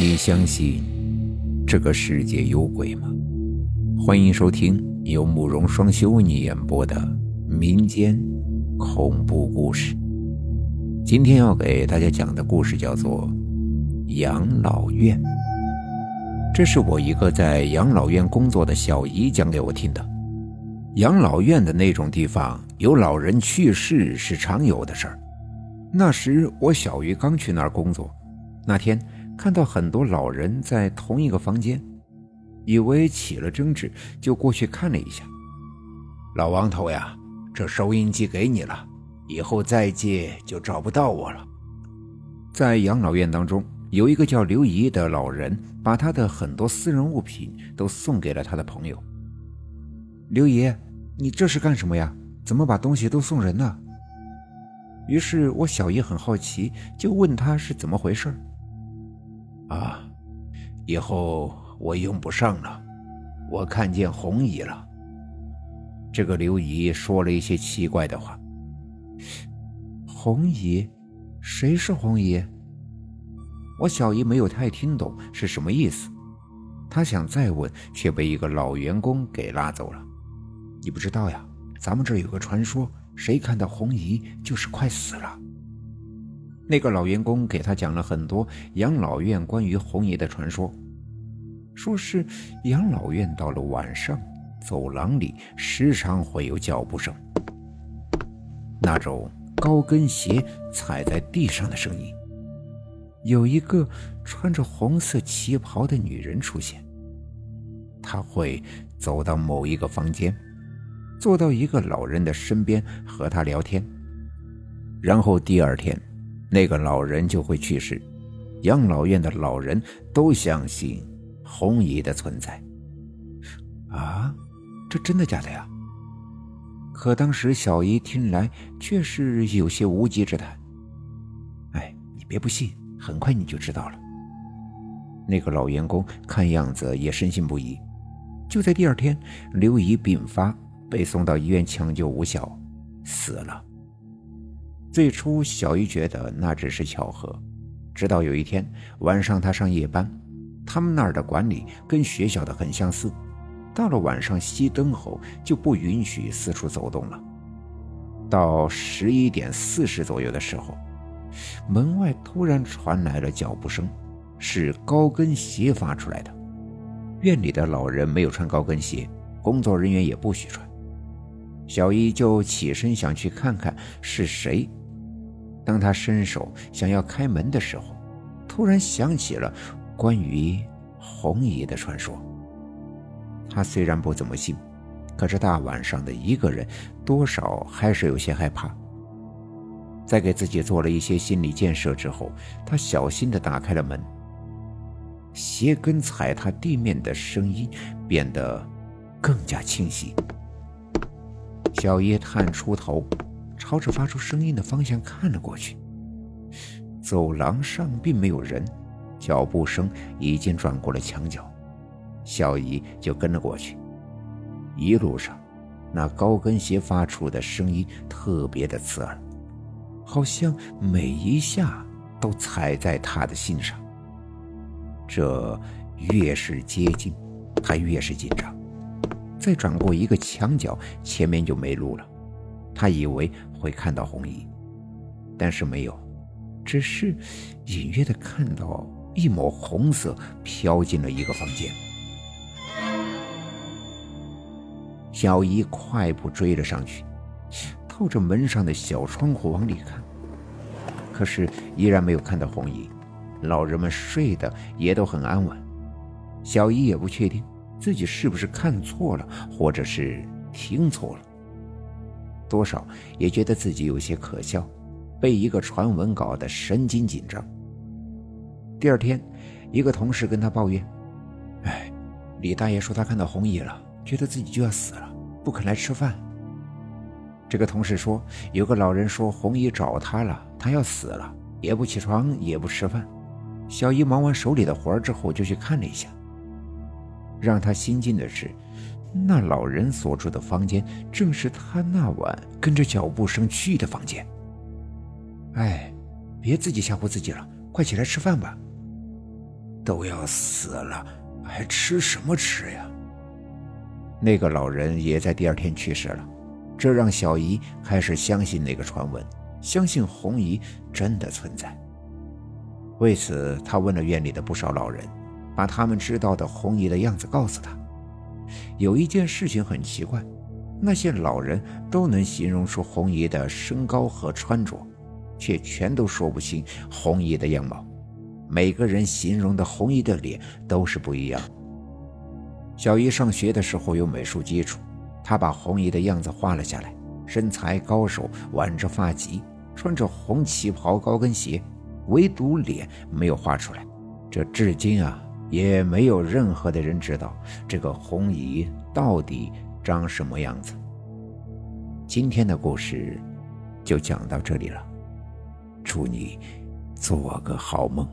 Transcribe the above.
你相信这个世界有鬼吗？欢迎收听由慕容双修为你演播的民间恐怖故事。今天要给大家讲的故事叫做《养老院》。这是我一个在养老院工作的小姨讲给我听的。养老院的那种地方，有老人去世是常有的事儿。那时我小姨刚去那儿工作，那天。看到很多老人在同一个房间，以为起了争执，就过去看了一下。老王头呀，这收音机给你了，以后再借就找不到我了。在养老院当中，有一个叫刘姨的老人，把他的很多私人物品都送给了他的朋友。刘姨，你这是干什么呀？怎么把东西都送人呢？于是我小姨很好奇，就问他是怎么回事。啊，以后我用不上了。我看见红姨了。这个刘姨说了一些奇怪的话。红姨，谁是红姨？我小姨没有太听懂是什么意思。她想再问，却被一个老员工给拉走了。你不知道呀？咱们这有个传说，谁看到红姨就是快死了。那个老员工给他讲了很多养老院关于红爷的传说，说是养老院到了晚上，走廊里时常会有脚步声，那种高跟鞋踩在地上的声音。有一个穿着红色旗袍的女人出现，她会走到某一个房间，坐到一个老人的身边和他聊天，然后第二天。那个老人就会去世，养老院的老人都相信红姨的存在。啊，这真的假的呀？可当时小姨听来却是有些无稽之谈。哎，你别不信，很快你就知道了。那个老员工看样子也深信不疑。就在第二天，刘姨病发，被送到医院抢救无效，死了。最初，小姨觉得那只是巧合，直到有一天晚上，她上夜班，他们那儿的管理跟学校的很相似，到了晚上熄灯后就不允许四处走动了。到十一点四十左右的时候，门外突然传来了脚步声，是高跟鞋发出来的。院里的老人没有穿高跟鞋，工作人员也不许穿。小姨就起身想去看看是谁。当他伸手想要开门的时候，突然想起了关于红姨的传说。他虽然不怎么信，可是大晚上的一个人，多少还是有些害怕。在给自己做了一些心理建设之后，他小心地打开了门。鞋跟踩踏地面的声音变得更加清晰。小叶探出头。朝着发出声音的方向看了过去，走廊上并没有人，脚步声已经转过了墙角，小姨就跟了过去。一路上，那高跟鞋发出的声音特别的刺耳，好像每一下都踩在她的心上。这越是接近，她越是紧张。再转过一个墙角，前面就没路了。他以为会看到红衣，但是没有，只是隐约的看到一抹红色飘进了一个房间。小姨快步追了上去，透着门上的小窗户往里看，可是依然没有看到红衣。老人们睡得也都很安稳，小姨也不确定自己是不是看错了，或者是听错了。多少也觉得自己有些可笑，被一个传闻搞得神经紧张。第二天，一个同事跟他抱怨：“哎，李大爷说他看到红姨了，觉得自己就要死了，不肯来吃饭。”这个同事说：“有个老人说红姨找他了，他要死了，也不起床，也不吃饭。”小姨忙完手里的活之后，就去看了一下。让他心惊的是。那老人所住的房间，正是他那晚跟着脚步声去的房间。哎，别自己吓唬自己了，快起来吃饭吧。都要死了，还吃什么吃呀？那个老人也在第二天去世了，这让小姨开始相信那个传闻，相信红姨真的存在。为此，他问了院里的不少老人，把他们知道的红姨的样子告诉他。有一件事情很奇怪，那些老人都能形容出红姨的身高和穿着，却全都说不清红姨的样貌。每个人形容的红姨的脸都是不一样。小姨上学的时候有美术基础，她把红姨的样子画了下来，身材高手，挽着发髻，穿着红旗袍高跟鞋。唯独脸没有画出来，这至今啊也没有任何的人知道这个红姨到底长什么样子。今天的故事就讲到这里了，祝你做个好梦。